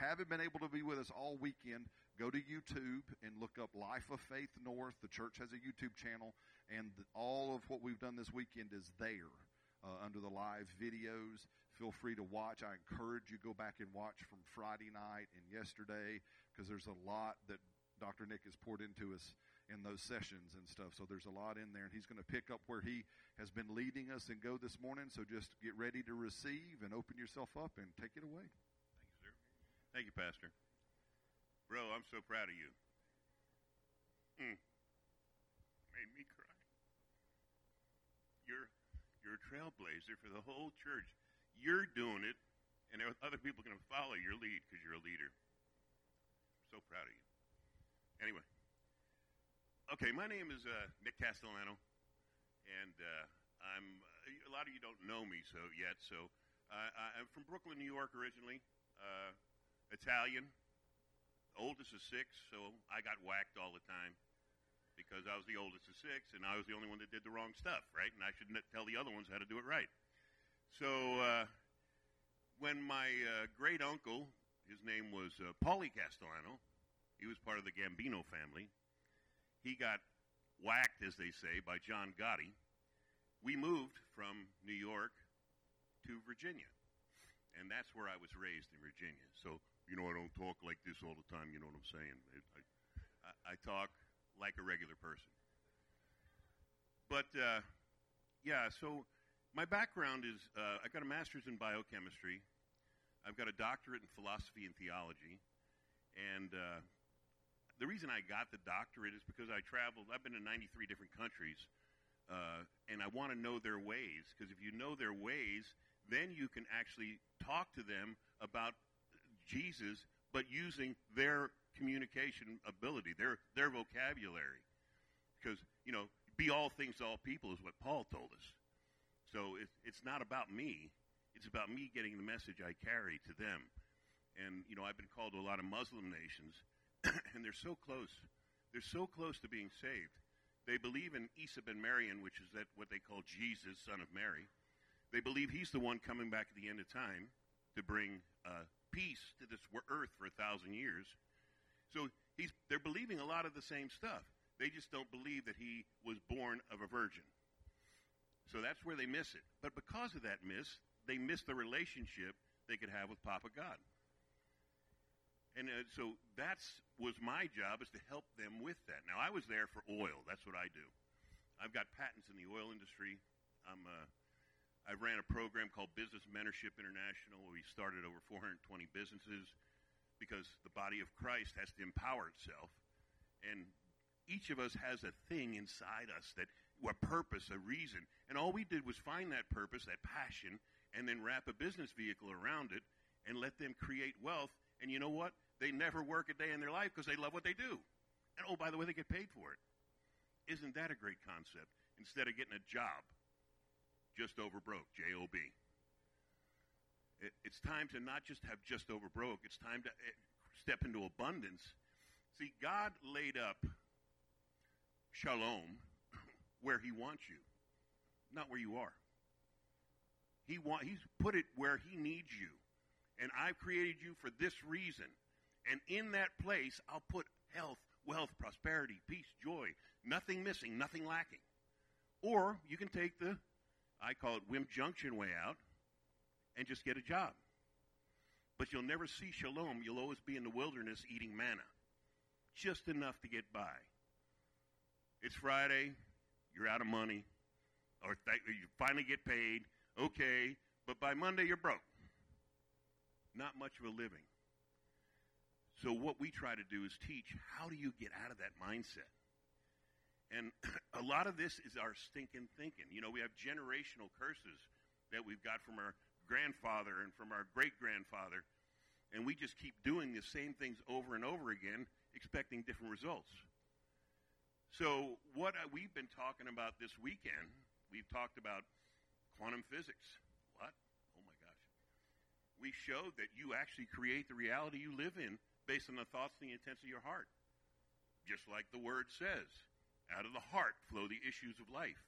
haven't been able to be with us all weekend, go to YouTube and look up Life of Faith North. The church has a YouTube channel, and all of what we've done this weekend is there. Uh, under the live videos. Feel free to watch. I encourage you go back and watch from Friday night and yesterday because there's a lot that Dr. Nick has poured into us in those sessions and stuff. So there's a lot in there, and he's going to pick up where he has been leading us and go this morning. So just get ready to receive and open yourself up and take it away. Thank you, Pastor. Bro, I'm so proud of you. Mm. Made me cry. You're you're a trailblazer for the whole church. You're doing it, and other people are going to follow your lead because you're a leader. I'm so proud of you. Anyway, okay, my name is uh, Nick Castellano, and uh, I'm a lot of you don't know me so yet. So uh, I'm from Brooklyn, New York, originally. Italian, oldest of six, so I got whacked all the time because I was the oldest of six, and I was the only one that did the wrong stuff, right? And I should tell the other ones how to do it right. So uh, when my uh, great uncle, his name was uh, Paulie Castellano, he was part of the Gambino family. He got whacked, as they say, by John Gotti. We moved from New York to Virginia, and that's where I was raised in Virginia. So you know, I don't talk like this all the time. You know what I'm saying? I, I, I talk like a regular person. But uh, yeah, so my background is uh, I got a master's in biochemistry. I've got a doctorate in philosophy and theology, and uh, the reason I got the doctorate is because I traveled. I've been in 93 different countries, uh, and I want to know their ways. Because if you know their ways, then you can actually talk to them about Jesus, but using their communication ability, their their vocabulary. Because you know, be all things to all people is what Paul told us. So it, it's not about me; it's about me getting the message I carry to them. And you know, I've been called to a lot of Muslim nations, and they're so close. They're so close to being saved. They believe in Isa ben Marian, which is that what they call Jesus, son of Mary. They believe he's the one coming back at the end of time to bring uh, peace to this earth for a thousand years. So he's, they're believing a lot of the same stuff. They just don't believe that he was born of a virgin. So that's where they miss it. But because of that miss, they miss the relationship they could have with Papa God. And uh, so that's was my job is to help them with that. Now I was there for oil. That's what I do. I've got patents in the oil industry. I'm uh, I ran a program called Business Mentorship International. Where we started over 420 businesses because the body of Christ has to empower itself. And each of us has a thing inside us that a purpose, a reason. And all we did was find that purpose, that passion, and then wrap a business vehicle around it and let them create wealth. And you know what? They never work a day in their life because they love what they do. And oh, by the way, they get paid for it. Isn't that a great concept? Instead of getting a job, just over broke, J O B. It, it's time to not just have just over broke, it's time to eh, step into abundance. See, God laid up shalom where He wants you, not where you are. He want, he's put it where He needs you. And I've created you for this reason. And in that place, I'll put health, wealth, prosperity, peace, joy, nothing missing, nothing lacking. Or you can take the, I call it Wimp Junction way out, and just get a job. But you'll never see shalom. You'll always be in the wilderness eating manna. Just enough to get by. It's Friday, you're out of money, or th- you finally get paid, okay, but by Monday you're broke. Not much of a living. So what we try to do is teach how do you get out of that mindset? And a lot of this is our stinking thinking. You know, we have generational curses that we've got from our grandfather and from our great grandfather. And we just keep doing the same things over and over again, expecting different results. So, what we've been talking about this weekend, we've talked about quantum physics. What? Oh my gosh. We showed that you actually create the reality you live in based on the thoughts and the intents of your heart. Just like the word says, out of the heart flow the issues of life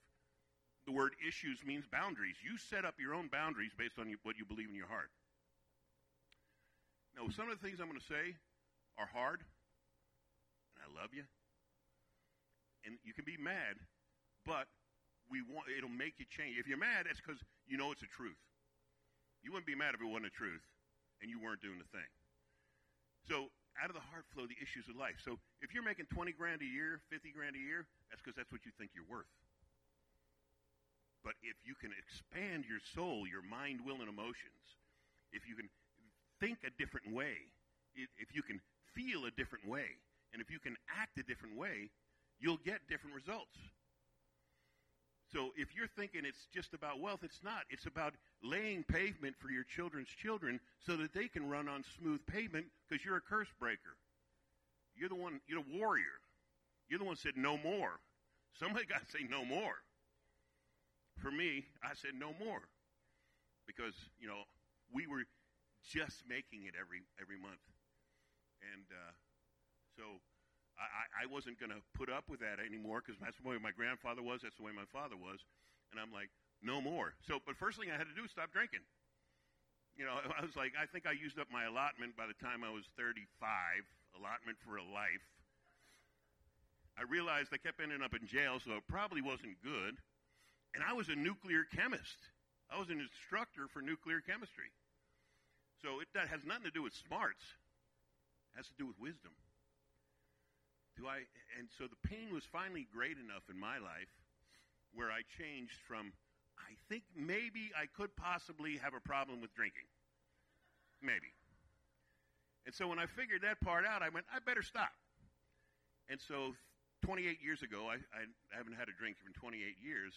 the word issues means boundaries. You set up your own boundaries based on what you believe in your heart. Now, some of the things I'm going to say are hard, and I love you. And you can be mad, but we want it'll make you change. If you're mad, it's because you know it's the truth. You wouldn't be mad if it wasn't the truth, and you weren't doing the thing. So out of the heart flow the issues of life. So if you're making 20 grand a year, 50 grand a year, that's because that's what you think you're worth. But if you can expand your soul, your mind, will, and emotions, if you can think a different way, if you can feel a different way, and if you can act a different way, you'll get different results. So if you're thinking it's just about wealth, it's not. It's about laying pavement for your children's children so that they can run on smooth pavement because you're a curse breaker. You're the one, you're a warrior. You're the one said no more. Somebody got to say no more. For me, I said no more because, you know, we were just making it every every month. And uh, so I, I wasn't going to put up with that anymore because that's the way my grandfather was. That's the way my father was. And I'm like, no more. So, but first thing I had to do was stop drinking. You know, I was like, I think I used up my allotment by the time I was 35, allotment for a life. I realized I kept ending up in jail, so it probably wasn't good. And I was a nuclear chemist. I was an instructor for nuclear chemistry. So it that has nothing to do with smarts. It has to do with wisdom. Do I and so the pain was finally great enough in my life where I changed from I think maybe I could possibly have a problem with drinking. Maybe. And so when I figured that part out, I went, I better stop. And so 28 years ago, I, I haven't had a drink in 28 years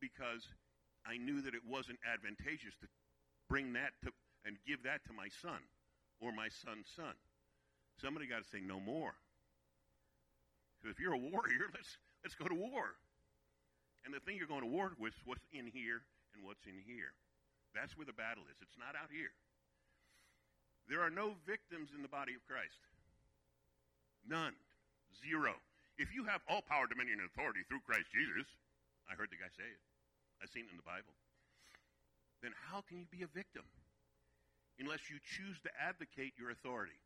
because I knew that it wasn't advantageous to bring that to and give that to my son or my son's son. Somebody got to say no more. Because if you're a warrior, let's let's go to war. And the thing you're going to war with is what's in here and what's in here. That's where the battle is. It's not out here. There are no victims in the body of Christ. None. Zero. If you have all power, dominion, and authority through Christ Jesus, I heard the guy say it. I've seen it in the Bible. Then how can you be a victim? Unless you choose to advocate your authority.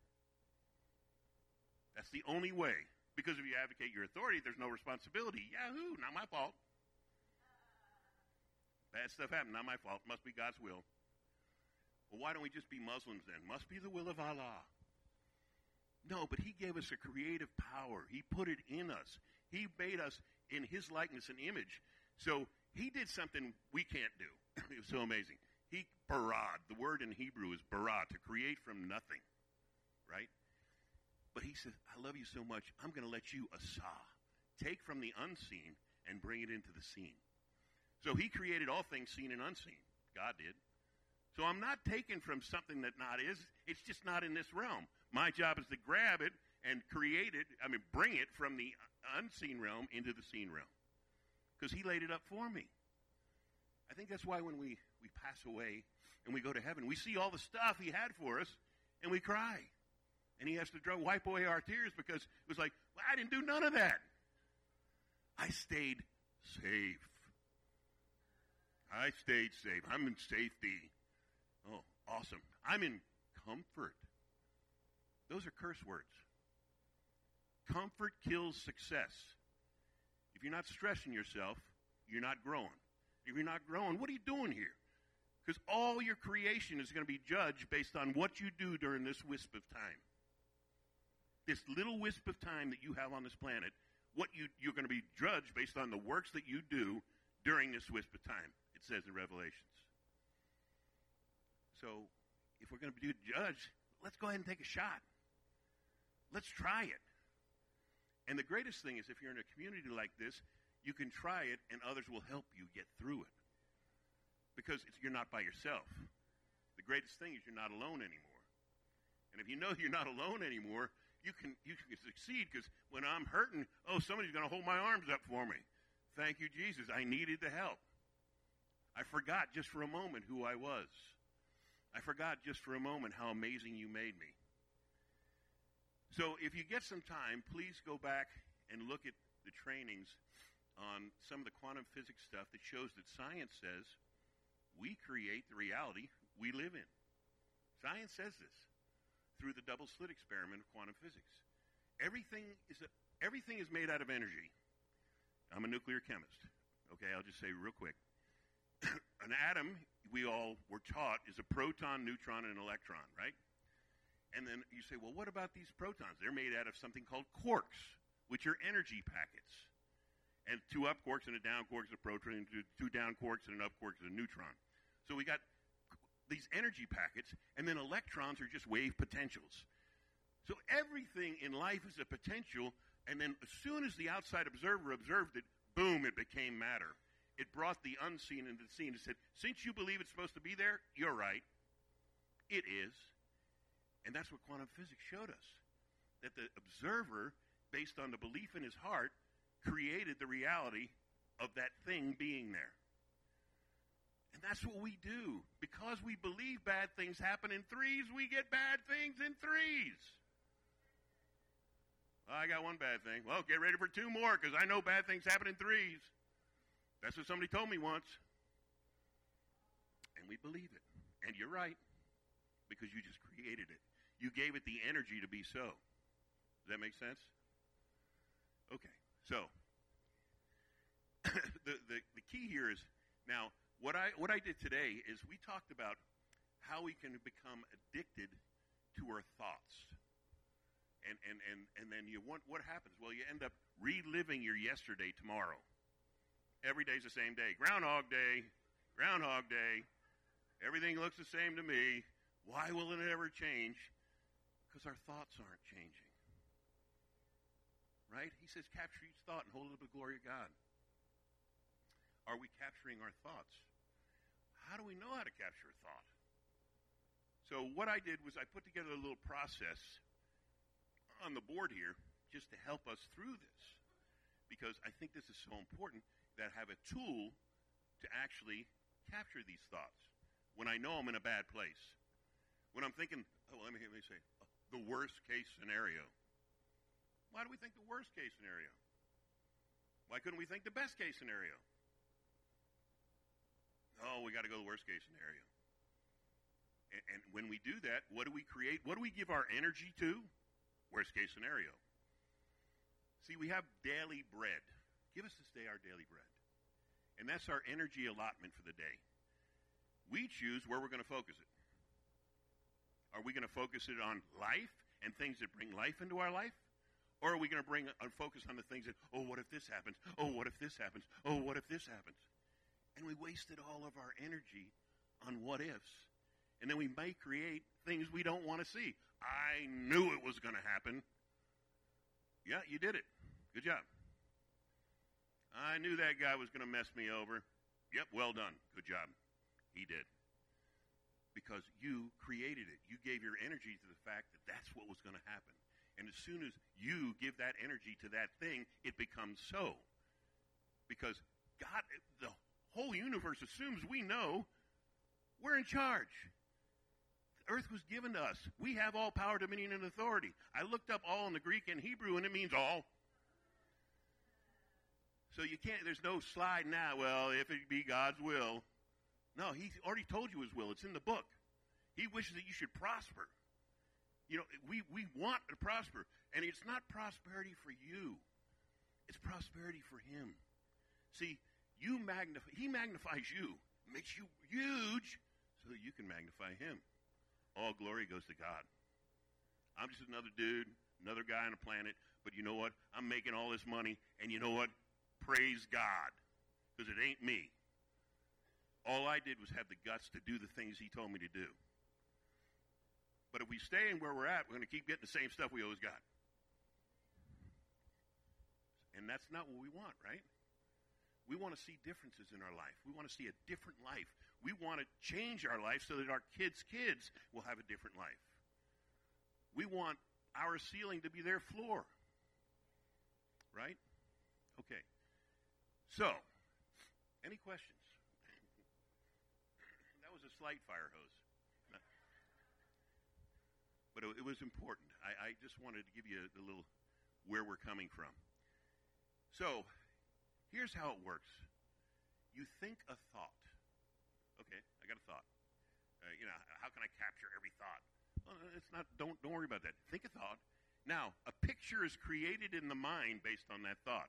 That's the only way. Because if you advocate your authority, there's no responsibility. Yahoo, not my fault. Bad stuff happened, not my fault. Must be God's will. Well, why don't we just be Muslims then? Must be the will of Allah. No, but He gave us a creative power. He put it in us. He made us in His likeness and image. So He did something we can't do. it was so amazing. He barad. The word in Hebrew is bara, to create from nothing. Right? But he says, I love you so much, I'm going to let you asa, take from the unseen and bring it into the seen. So he created all things seen and unseen. God did. So I'm not taking from something that not is. It's just not in this realm. My job is to grab it and create it, I mean, bring it from the unseen realm into the seen realm. Because he laid it up for me. I think that's why when we, we pass away and we go to heaven, we see all the stuff he had for us and we cry. And he has to wipe away our tears because it was like, well, I didn't do none of that. I stayed safe. I stayed safe. I'm in safety. Oh, awesome. I'm in comfort. Those are curse words. Comfort kills success. If you're not stressing yourself, you're not growing. If you're not growing, what are you doing here? Because all your creation is going to be judged based on what you do during this wisp of time this little wisp of time that you have on this planet, what you, you're going to be judged based on the works that you do during this wisp of time, it says in Revelations. So, if we're going to be judged, let's go ahead and take a shot. Let's try it. And the greatest thing is if you're in a community like this, you can try it and others will help you get through it. Because you're not by yourself. The greatest thing is you're not alone anymore. And if you know you're not alone anymore, you can you can succeed because when I'm hurting, oh, somebody's going to hold my arms up for me. Thank you, Jesus. I needed the help. I forgot just for a moment who I was. I forgot just for a moment how amazing you made me. So if you get some time, please go back and look at the trainings on some of the quantum physics stuff that shows that science says we create the reality we live in. Science says this. Through the double slit experiment of quantum physics. Everything is, a, everything is made out of energy. I'm a nuclear chemist. Okay, I'll just say real quick. An atom, we all were taught, is a proton, neutron, and an electron, right? And then you say, well, what about these protons? They're made out of something called quarks, which are energy packets. And two up quarks and a down quark is a proton, two down quarks and an up quark is a neutron. So we got these energy packets, and then electrons are just wave potentials. So everything in life is a potential, and then as soon as the outside observer observed it, boom, it became matter. It brought the unseen into the seen. It said, since you believe it's supposed to be there, you're right. It is. And that's what quantum physics showed us. That the observer, based on the belief in his heart, created the reality of that thing being there. And that's what we do. Because we believe bad things happen in threes, we get bad things in threes. Well, I got one bad thing. Well, get ready for two more because I know bad things happen in threes. That's what somebody told me once. And we believe it. And you're right because you just created it. You gave it the energy to be so. Does that make sense? Okay. So, the, the, the key here is now, what I what I did today is we talked about how we can become addicted to our thoughts. And and and and then you want what happens? Well, you end up reliving your yesterday tomorrow. Every day's the same day. Groundhog Day, Groundhog Day. Everything looks the same to me. Why will it ever change? Because our thoughts aren't changing. Right? He says, capture each thought and hold it to the glory of God. Are we capturing our thoughts? How do we know how to capture a thought? So what I did was I put together a little process on the board here just to help us through this. Because I think this is so important that I have a tool to actually capture these thoughts when I know I'm in a bad place. When I'm thinking, oh, let me, let me say, uh, the worst case scenario. Why do we think the worst case scenario? Why couldn't we think the best case scenario? Oh, we got to go to the worst case scenario. And, and when we do that, what do we create? What do we give our energy to? Worst case scenario. See, we have daily bread. Give us this day our daily bread. And that's our energy allotment for the day. We choose where we're going to focus it. Are we going to focus it on life and things that bring life into our life? Or are we going to bring a focus on the things that, oh, what if this happens? Oh, what if this happens? Oh, what if this happens? And we wasted all of our energy on what ifs. And then we may create things we don't want to see. I knew it was going to happen. Yeah, you did it. Good job. I knew that guy was going to mess me over. Yep, well done. Good job. He did. Because you created it. You gave your energy to the fact that that's what was going to happen. And as soon as you give that energy to that thing, it becomes so. Because God, the whole universe assumes we know we're in charge. The earth was given to us. We have all power, dominion, and authority. I looked up all in the Greek and Hebrew, and it means all. So you can't, there's no slide now, well, if it be God's will. No, He already told you His will. It's in the book. He wishes that you should prosper. You know, we, we want to prosper. And it's not prosperity for you, it's prosperity for Him. See, you magnify, he magnifies you, makes you huge so that you can magnify him. All glory goes to God. I'm just another dude, another guy on a planet, but you know what? I'm making all this money, and you know what? Praise God, because it ain't me. All I did was have the guts to do the things he told me to do. But if we stay in where we're at, we're going to keep getting the same stuff we always got. And that's not what we want, right? We want to see differences in our life. We want to see a different life. We want to change our life so that our kids' kids will have a different life. We want our ceiling to be their floor. Right? Okay. So, any questions? that was a slight fire hose. But it, was important. I, I just wanted to give you a, a little where we're coming from. So, Here's how it works you think a thought. Okay, I got a thought. Uh, you know, how can I capture every thought? Well, it's not. Don't don't worry about that. Think a thought. Now, a picture is created in the mind based on that thought.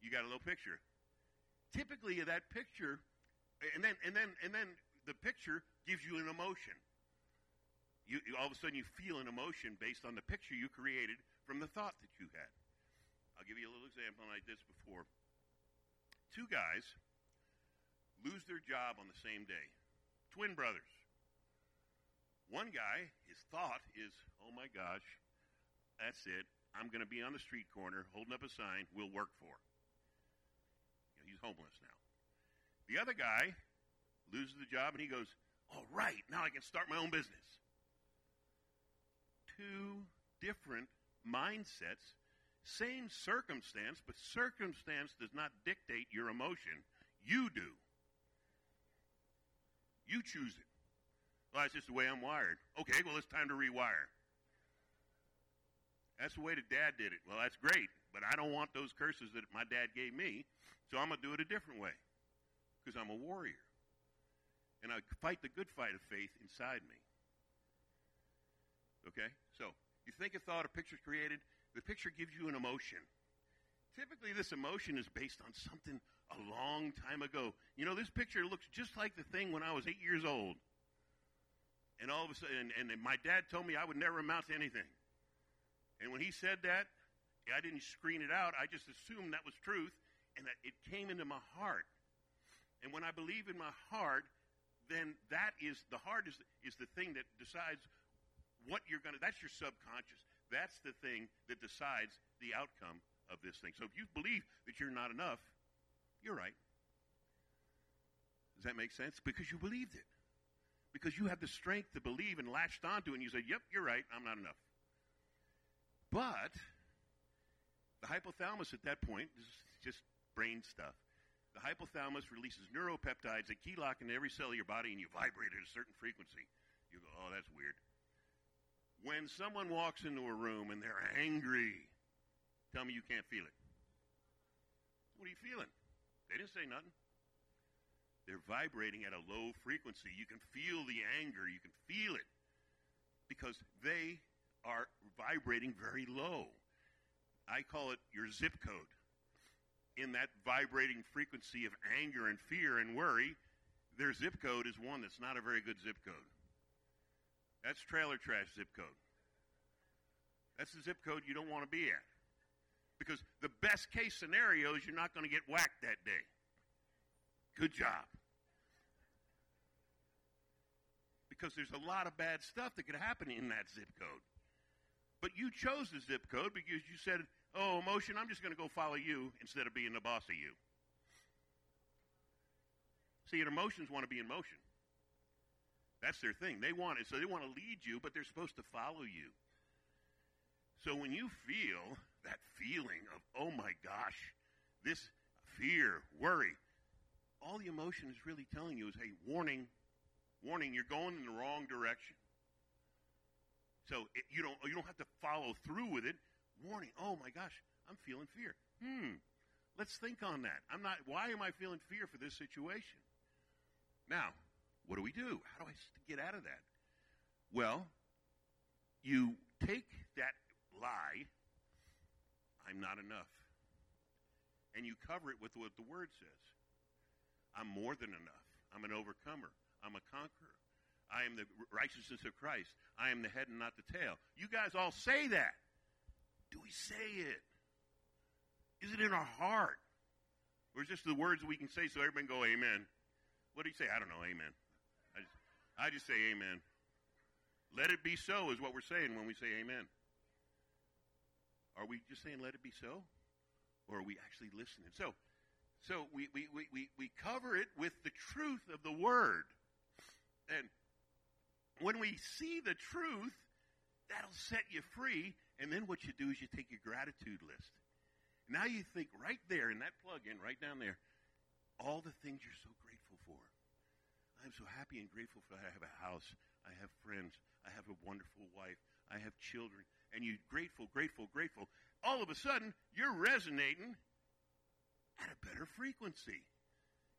You got a little picture. Typically, that picture, and then and then and then the picture gives you an emotion. You, all of a sudden you feel an emotion based on the picture you created from the thought that you had. I'll give you a little example like this before. Two guys lose their job on the same day. Twin brothers. One guy, his thought is, oh my gosh, that's it. I'm going to be on the street corner holding up a sign, we'll work for. You know, he's homeless now. The other guy loses the job and he goes, all right, now I can start my own business. Two different mindsets, same circumstance, but circumstance does not dictate your emotion. You do. You choose it. Well, that's just the way I'm wired. Okay, well, it's time to rewire. That's the way that dad did it. Well, that's great, but I don't want those curses that my dad gave me, so I'm going to do it a different way because I'm a warrior. And I fight the good fight of faith inside me. Okay? So, you think a thought, a picture's created, the picture gives you an emotion. Typically, this emotion is based on something a long time ago. You know, this picture looks just like the thing when I was eight years old. And all of a sudden, and, and my dad told me I would never amount to anything. And when he said that, I didn't screen it out. I just assumed that was truth, and that it came into my heart. And when I believe in my heart, then that is the heart is is the thing that decides what you're going to. That's your subconscious. That's the thing that decides the outcome of this thing. So if you believe that you're not enough, you're right. Does that make sense? Because you believed it because you had the strength to believe and latched onto it, and you say, Yep, you're right, I'm not enough. But the hypothalamus at that point is just brain stuff. The hypothalamus releases neuropeptides that key lock into every cell of your body, and you vibrate at a certain frequency. You go, Oh, that's weird. When someone walks into a room and they're angry, tell me you can't feel it. What are you feeling? They didn't say nothing. They're vibrating at a low frequency. You can feel the anger. You can feel it because they are vibrating very low. I call it your zip code. In that vibrating frequency of anger and fear and worry, their zip code is one that's not a very good zip code. That's trailer trash zip code. That's the zip code you don't want to be at. Because the best case scenario is you're not going to get whacked that day. Good job. Because there's a lot of bad stuff that could happen in that zip code. But you chose the zip code because you said, oh, emotion, I'm just going to go follow you instead of being the boss of you. See, and emotions want to be in motion. That's their thing. They want it. So they want to lead you, but they're supposed to follow you. So when you feel that feeling of, oh my gosh, this fear, worry, all the emotion is really telling you is, hey, warning, warning, you're going in the wrong direction. So it, you don't you don't have to follow through with it. Warning, oh my gosh, I'm feeling fear. Hmm. Let's think on that. I'm not. Why am I feeling fear for this situation? Now, what do we do? How do I get out of that? Well, you take that lie, I'm not enough, and you cover it with what the word says. I'm more than enough. I'm an overcomer. I'm a conqueror. I am the righteousness of Christ. I am the head and not the tail. You guys all say that. Do we say it? Is it in our heart? Or is just the words we can say so everybody can go, Amen? What do you say? I don't know, Amen. I just, say Amen. Let it be so is what we're saying when we say Amen. Are we just saying let it be so? Or are we actually listening? So, so we, we, we, we, we cover it with the truth of the word. And when we see the truth, that'll set you free. And then what you do is you take your gratitude list. Now you think right there in that plug in, right down there, all the things you're so. I'm so happy and grateful for that. I have a house. I have friends. I have a wonderful wife. I have children. And you're grateful, grateful, grateful. All of a sudden, you're resonating at a better frequency.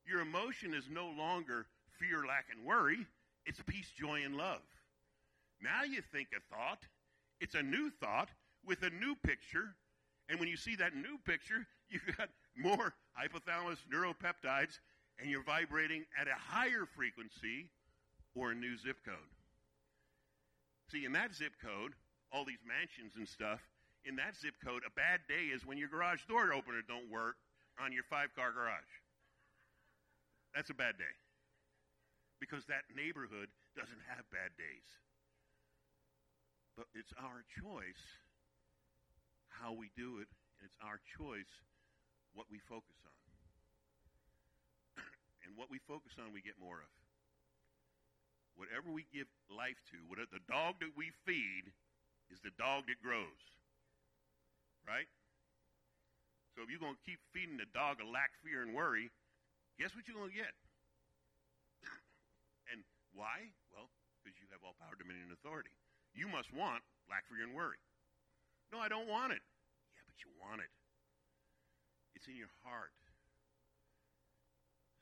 Your emotion is no longer fear, lack, and worry. It's peace, joy, and love. Now you think a thought. It's a new thought with a new picture. And when you see that new picture, you've got more hypothalamus neuropeptides and you're vibrating at a higher frequency or a new zip code. See, in that zip code, all these mansions and stuff, in that zip code, a bad day is when your garage door opener don't work on your five car garage. That's a bad day. Because that neighborhood doesn't have bad days. But it's our choice how we do it, and it's our choice what we focus on. And what we focus on, we get more of. Whatever we give life to, whatever the dog that we feed is the dog that grows. Right? So if you're going to keep feeding the dog a lack, fear, and worry, guess what you're going to get? and why? Well, because you have all power, dominion, and authority. You must want lack, fear, and worry. No, I don't want it. Yeah, but you want it. It's in your heart.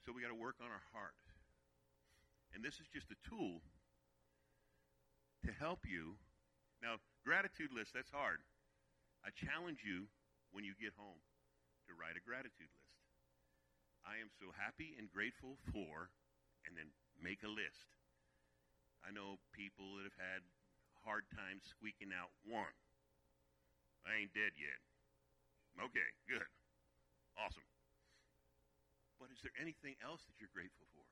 So we got to work on our heart. And this is just a tool to help you. Now, gratitude list, that's hard. I challenge you when you get home to write a gratitude list. I am so happy and grateful for, and then make a list. I know people that have had hard times squeaking out one. I ain't dead yet. Okay, good. Awesome. But is there anything else that you're grateful for?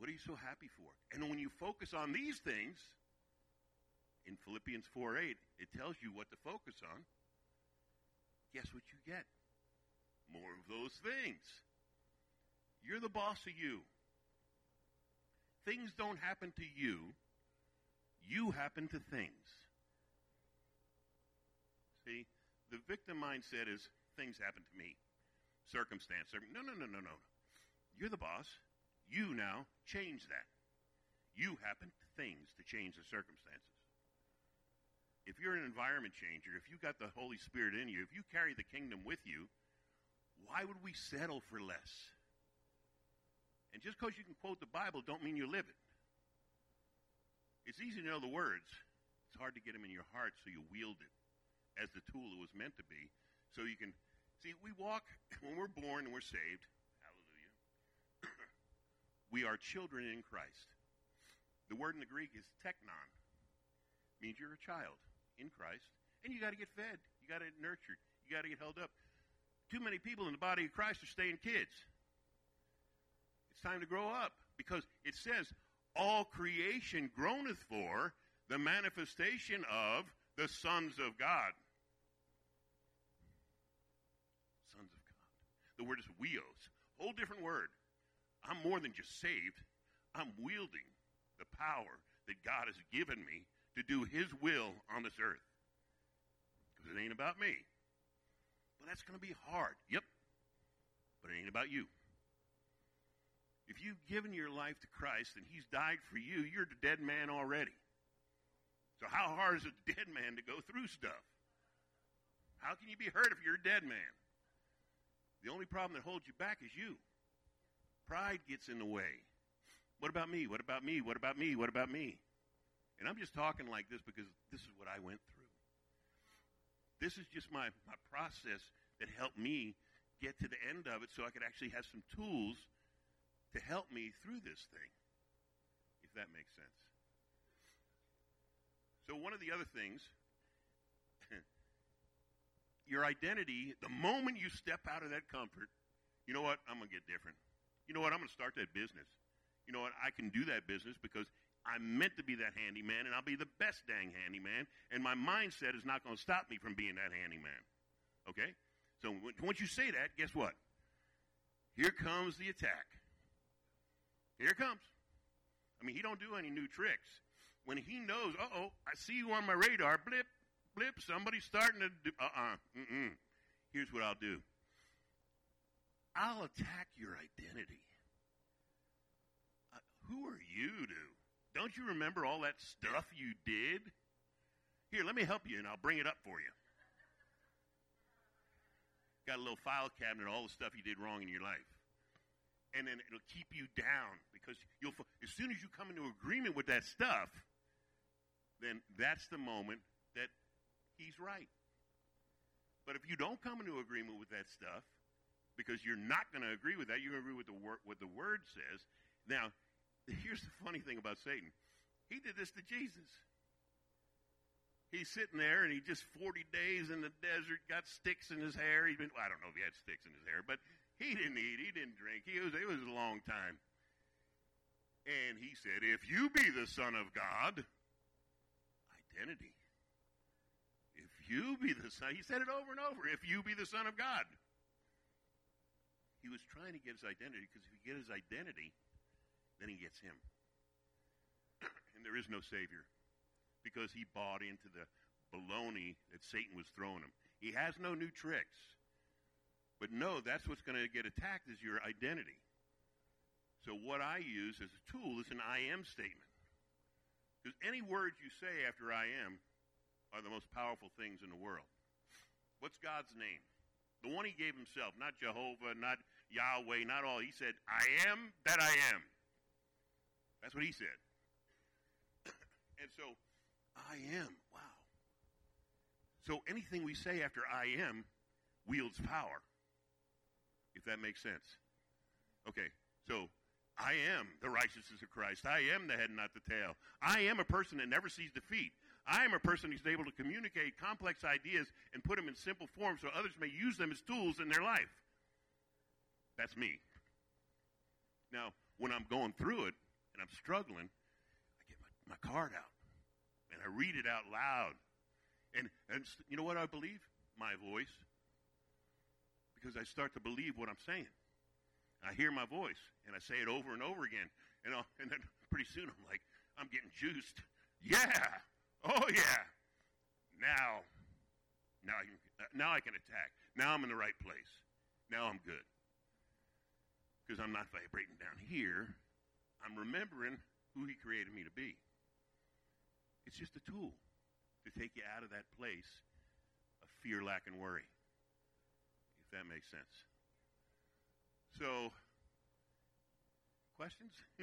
What are you so happy for? And when you focus on these things, in Philippians 4 8, it tells you what to focus on. Guess what you get? More of those things. You're the boss of you. Things don't happen to you, you happen to things. See, the victim mindset is things happen to me. Circumstance. No, no, no, no, no. You're the boss. You now change that. You happen to things to change the circumstances. If you're an environment changer, if you got the Holy Spirit in you, if you carry the kingdom with you, why would we settle for less? And just because you can quote the Bible don't mean you live it. It's easy to know the words. It's hard to get them in your heart so you wield it as the tool it was meant to be. So you can see we walk when we're born and we're saved. Hallelujah. we are children in Christ. The word in the Greek is teknon. Means you're a child in Christ, and you got to get fed. You got to get nurtured. You got to get held up. Too many people in the body of Christ are staying kids. It's time to grow up because it says, All creation groaneth for the manifestation of the sons of God. Sons of God. The word is huios. Whole different word. I'm more than just saved. I'm wielding the power that God has given me to do His will on this earth. Because it ain't about me. But that's going to be hard. Yep. But it ain't about you. If you've given your life to Christ and He's died for you, you're the dead man already. So, how hard is a dead man to go through stuff? How can you be hurt if you're a dead man? The only problem that holds you back is you. Pride gets in the way. What about me? What about me? What about me? What about me? And I'm just talking like this because this is what I went through. This is just my, my process that helped me get to the end of it so I could actually have some tools to help me through this thing, if that makes sense. So, one of the other things, your identity, the moment you step out of that comfort, you know what? I'm going to get different. You know what? I'm going to start that business. You know what? I can do that business because I'm meant to be that handyman, and I'll be the best dang handyman. And my mindset is not going to stop me from being that handyman. Okay? So once you say that, guess what? Here comes the attack. Here it comes. I mean, he don't do any new tricks. When he knows, uh oh, I see you on my radar. Blip, blip. Somebody's starting to do. Uh uh-uh, uh. Here's what I'll do. I'll attack your identity. Uh, who are you to don't you remember all that stuff you did? Here, let me help you, and I'll bring it up for you. Got a little file cabinet, all the stuff you did wrong in your life. And then it'll keep you down because you'll, as soon as you come into agreement with that stuff, then that's the moment that he's right. But if you don't come into agreement with that stuff, because you're not going to agree with that, you're going to agree with the word, what the word says. Now, here's the funny thing about Satan. He did this to Jesus. He's sitting there and he just 40 days in the desert, got sticks in his hair. He'd been, well, I don't know if he had sticks in his hair, but he didn't eat, he didn't drink. He was, it was a long time. And he said, If you be the Son of God, identity. You be the Son, he said it over and over, if you be the Son of God. He was trying to get his identity because if he get his identity, then he gets him. and there is no Savior because he bought into the baloney that Satan was throwing him. He has no new tricks. But no, that's what's going to get attacked is your identity. So what I use as a tool is an I am statement. Because any words you say after I am are the most powerful things in the world. What's God's name? The one he gave himself, not Jehovah, not Yahweh, not all. He said, I am that I am. That's what he said. and so, I am. Wow. So anything we say after I am wields power if that makes sense. Okay, so I am the righteousness of Christ. I am the head not the tail. I am a person that never sees defeat. I am a person who's able to communicate complex ideas and put them in simple form so others may use them as tools in their life. That's me. Now, when I'm going through it and I'm struggling, I get my, my card out and I read it out loud. And, and you know what I believe? My voice because I start to believe what I'm saying. I hear my voice and I say it over and over again. And, I'll, and then pretty soon I'm like, I'm getting juiced. Yeah. Oh, yeah. Now, now I, can, uh, now I can attack. Now I'm in the right place. Now I'm good. Because I'm not vibrating down here. I'm remembering who He created me to be. It's just a tool to take you out of that place of fear, lack, and worry If that makes sense. So, questions?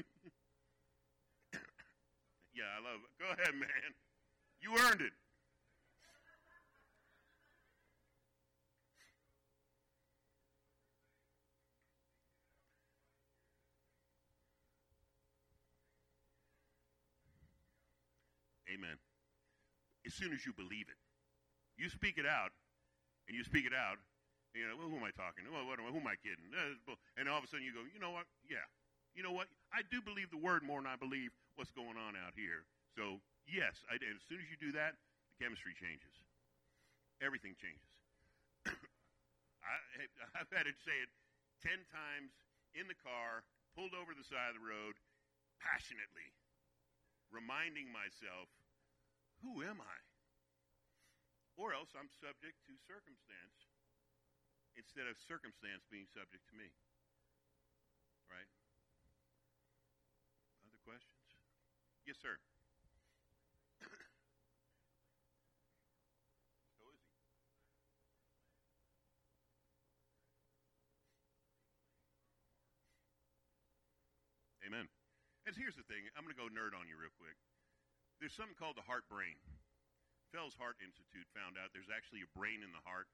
yeah, I love it. Go ahead, man. You earned it. Amen. As soon as you believe it, you speak it out, and you speak it out, you know, well, who am I talking to? Well, what, who am I kidding? Uh, and all of a sudden you go, you know what? Yeah. You know what? I do believe the word more than I believe what's going on out here. So, yes, I, and as soon as you do that, the chemistry changes. Everything changes. I, I've had to say it ten times in the car, pulled over the side of the road, passionately, reminding myself, who am I? Or else I'm subject to circumstance instead of circumstance being subject to me. Right? Other questions? Yes, sir. so is he. Amen. And here's the thing. I'm going to go nerd on you real quick. There's something called the heart brain. Fell's Heart Institute found out there's actually a brain in the heart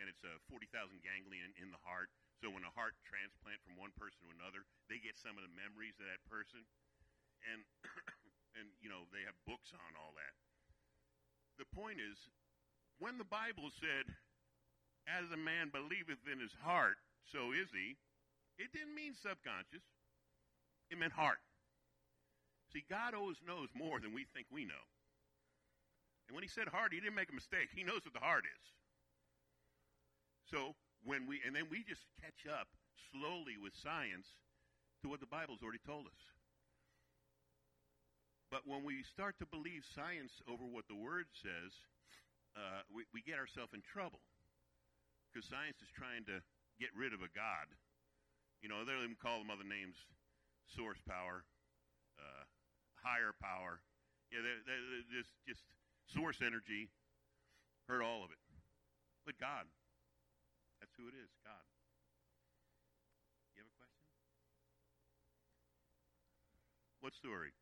and it's a 40,000 ganglion in the heart. So when a heart transplant from one person to another, they get some of the memories of that person, and and you know they have books on all that. The point is, when the Bible said, "As a man believeth in his heart, so is he," it didn't mean subconscious. It meant heart. See, God always knows more than we think we know. And when he said heart, he didn't make a mistake. He knows what the heart is. So when we, and then we just catch up slowly with science to what the Bible's already told us. But when we start to believe science over what the Word says, uh, we, we get ourselves in trouble because science is trying to get rid of a God. You know, they'll even call them other names: source power, uh, higher power. Yeah, they're just source energy. Heard all of it, but God that's who it is, God. You have a question? What story?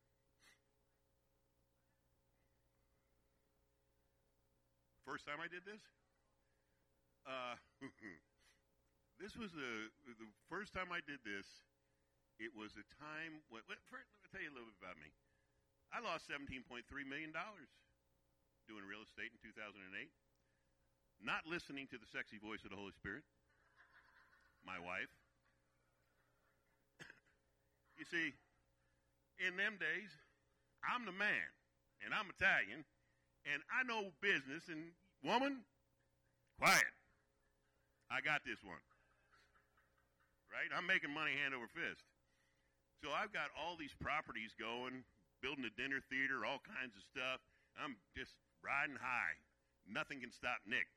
first time I did this? Uh, this was the the first time I did this. It was a time when. First, let me tell you a little bit about me. I lost seventeen point three million dollars doing real estate in two thousand and eight. Not listening to the sexy voice of the Holy Spirit, my wife. you see, in them days, I'm the man, and I'm Italian, and I know business. And woman, quiet. I got this one. Right? I'm making money hand over fist. So I've got all these properties going, building a dinner theater, all kinds of stuff. I'm just riding high. Nothing can stop Nick.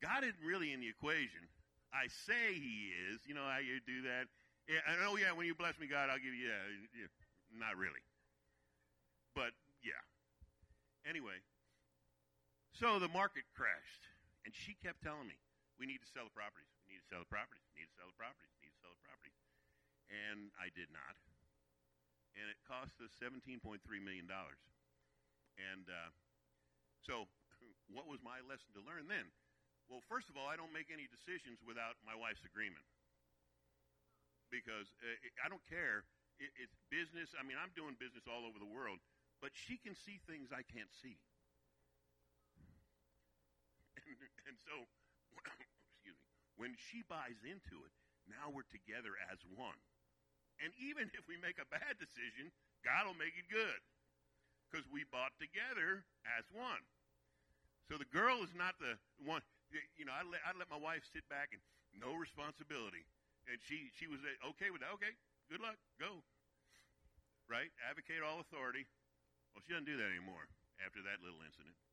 God isn't really in the equation. I say he is. You know how you do that? Yeah, and oh yeah, when you bless me, God, I'll give you. Yeah, yeah, not really. But yeah. Anyway, so the market crashed, and she kept telling me, "We need to sell the properties. We need to sell the properties. We need to sell the properties. We need to sell the properties." And I did not, and it cost us seventeen point three million dollars. And uh, so, what was my lesson to learn then? Well, first of all, I don't make any decisions without my wife's agreement because uh, I don't care. It, it's business. I mean, I'm doing business all over the world, but she can see things I can't see. And, and so, excuse me, when she buys into it, now we're together as one. And even if we make a bad decision, God will make it good because we bought together as one. So the girl is not the one. You know, I let, I let my wife sit back and no responsibility, and she she was okay with that. Okay, good luck, go. Right, advocate all authority. Well, she doesn't do that anymore after that little incident.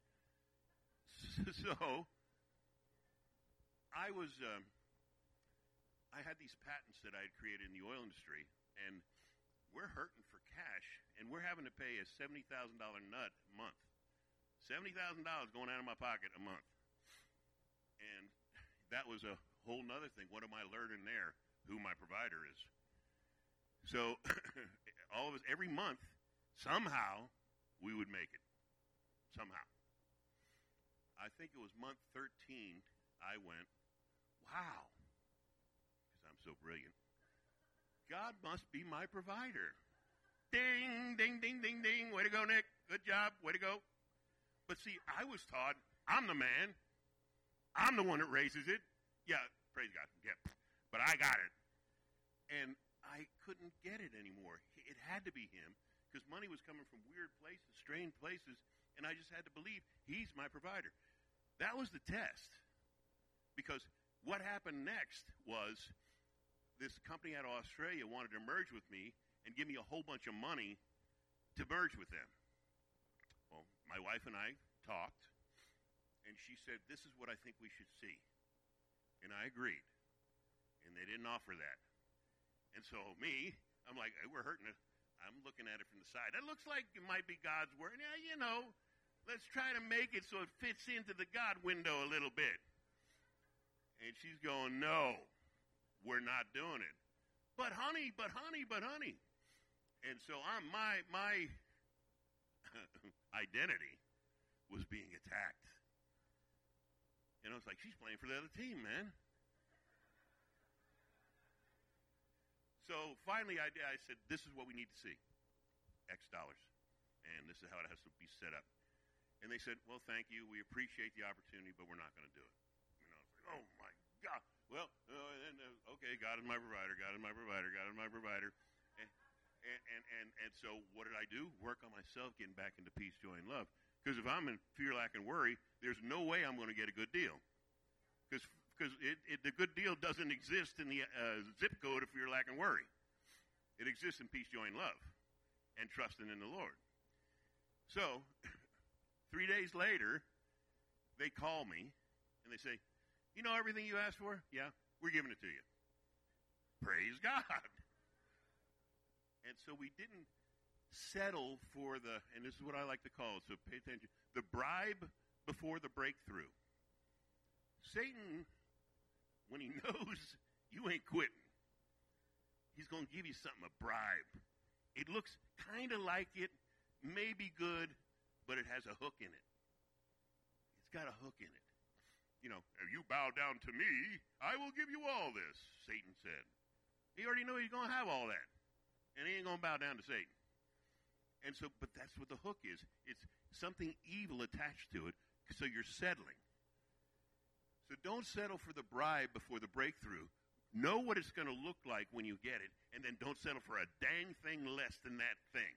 So I was, um, I had these patents that I had created in the oil industry, and we're hurting for cash, and we're having to pay a seventy thousand dollar nut a month. Seventy thousand dollars going out of my pocket a month, and that was a whole nother thing. What am I learning there? Who my provider is. So all of us every month, somehow we would make it. Somehow. I think it was month thirteen. I went, wow, so brilliant. God must be my provider. Ding, ding, ding, ding, ding. Way to go, Nick. Good job. Way to go. But see, I was taught I'm the man. I'm the one that raises it. Yeah, praise God. Yeah. But I got it. And I couldn't get it anymore. It had to be him because money was coming from weird places, strange places, and I just had to believe he's my provider. That was the test. Because what happened next was this company out of Australia wanted to merge with me and give me a whole bunch of money to merge with them. Well, my wife and I talked, and she said, This is what I think we should see. And I agreed. And they didn't offer that. And so, me, I'm like, hey, We're hurting it. I'm looking at it from the side. It looks like it might be God's word. Yeah, you know, let's try to make it so it fits into the God window a little bit. And she's going, No, we're not doing it. But honey, but honey, but honey. And so I'm my my identity was being attacked. And I was like, she's playing for the other team, man. So finally, I, I said, this is what we need to see X dollars. And this is how it has to be set up. And they said, well, thank you. We appreciate the opportunity, but we're not going to do it. I was like, oh, my God. Well, uh, and, uh, okay, God is my provider. God is my provider. God is my provider. And, and, and, and, and so what did I do? Work on myself, getting back into peace, joy, and love. Because if I'm in fear, lack, and worry, there's no way I'm going to get a good deal. Because the good deal doesn't exist in the uh, zip code of fear, lack, and worry. It exists in peace, joy, and love, and trusting in the Lord. So, three days later, they call me and they say, "You know everything you asked for? Yeah, we're giving it to you." Praise God. And so we didn't settle for the, and this is what I like to call it, so pay attention, the bribe before the breakthrough. Satan when he knows you ain't quitting, he's going to give you something, a bribe. It looks kind of like it may be good, but it has a hook in it. It's got a hook in it. You know, if you bow down to me, I will give you all this, Satan said. He already knew he's going to have all that. And he ain't going to bow down to Satan. And so, but that's what the hook is. It's something evil attached to it, so you're settling. So don't settle for the bribe before the breakthrough. Know what it's going to look like when you get it, and then don't settle for a dang thing less than that thing.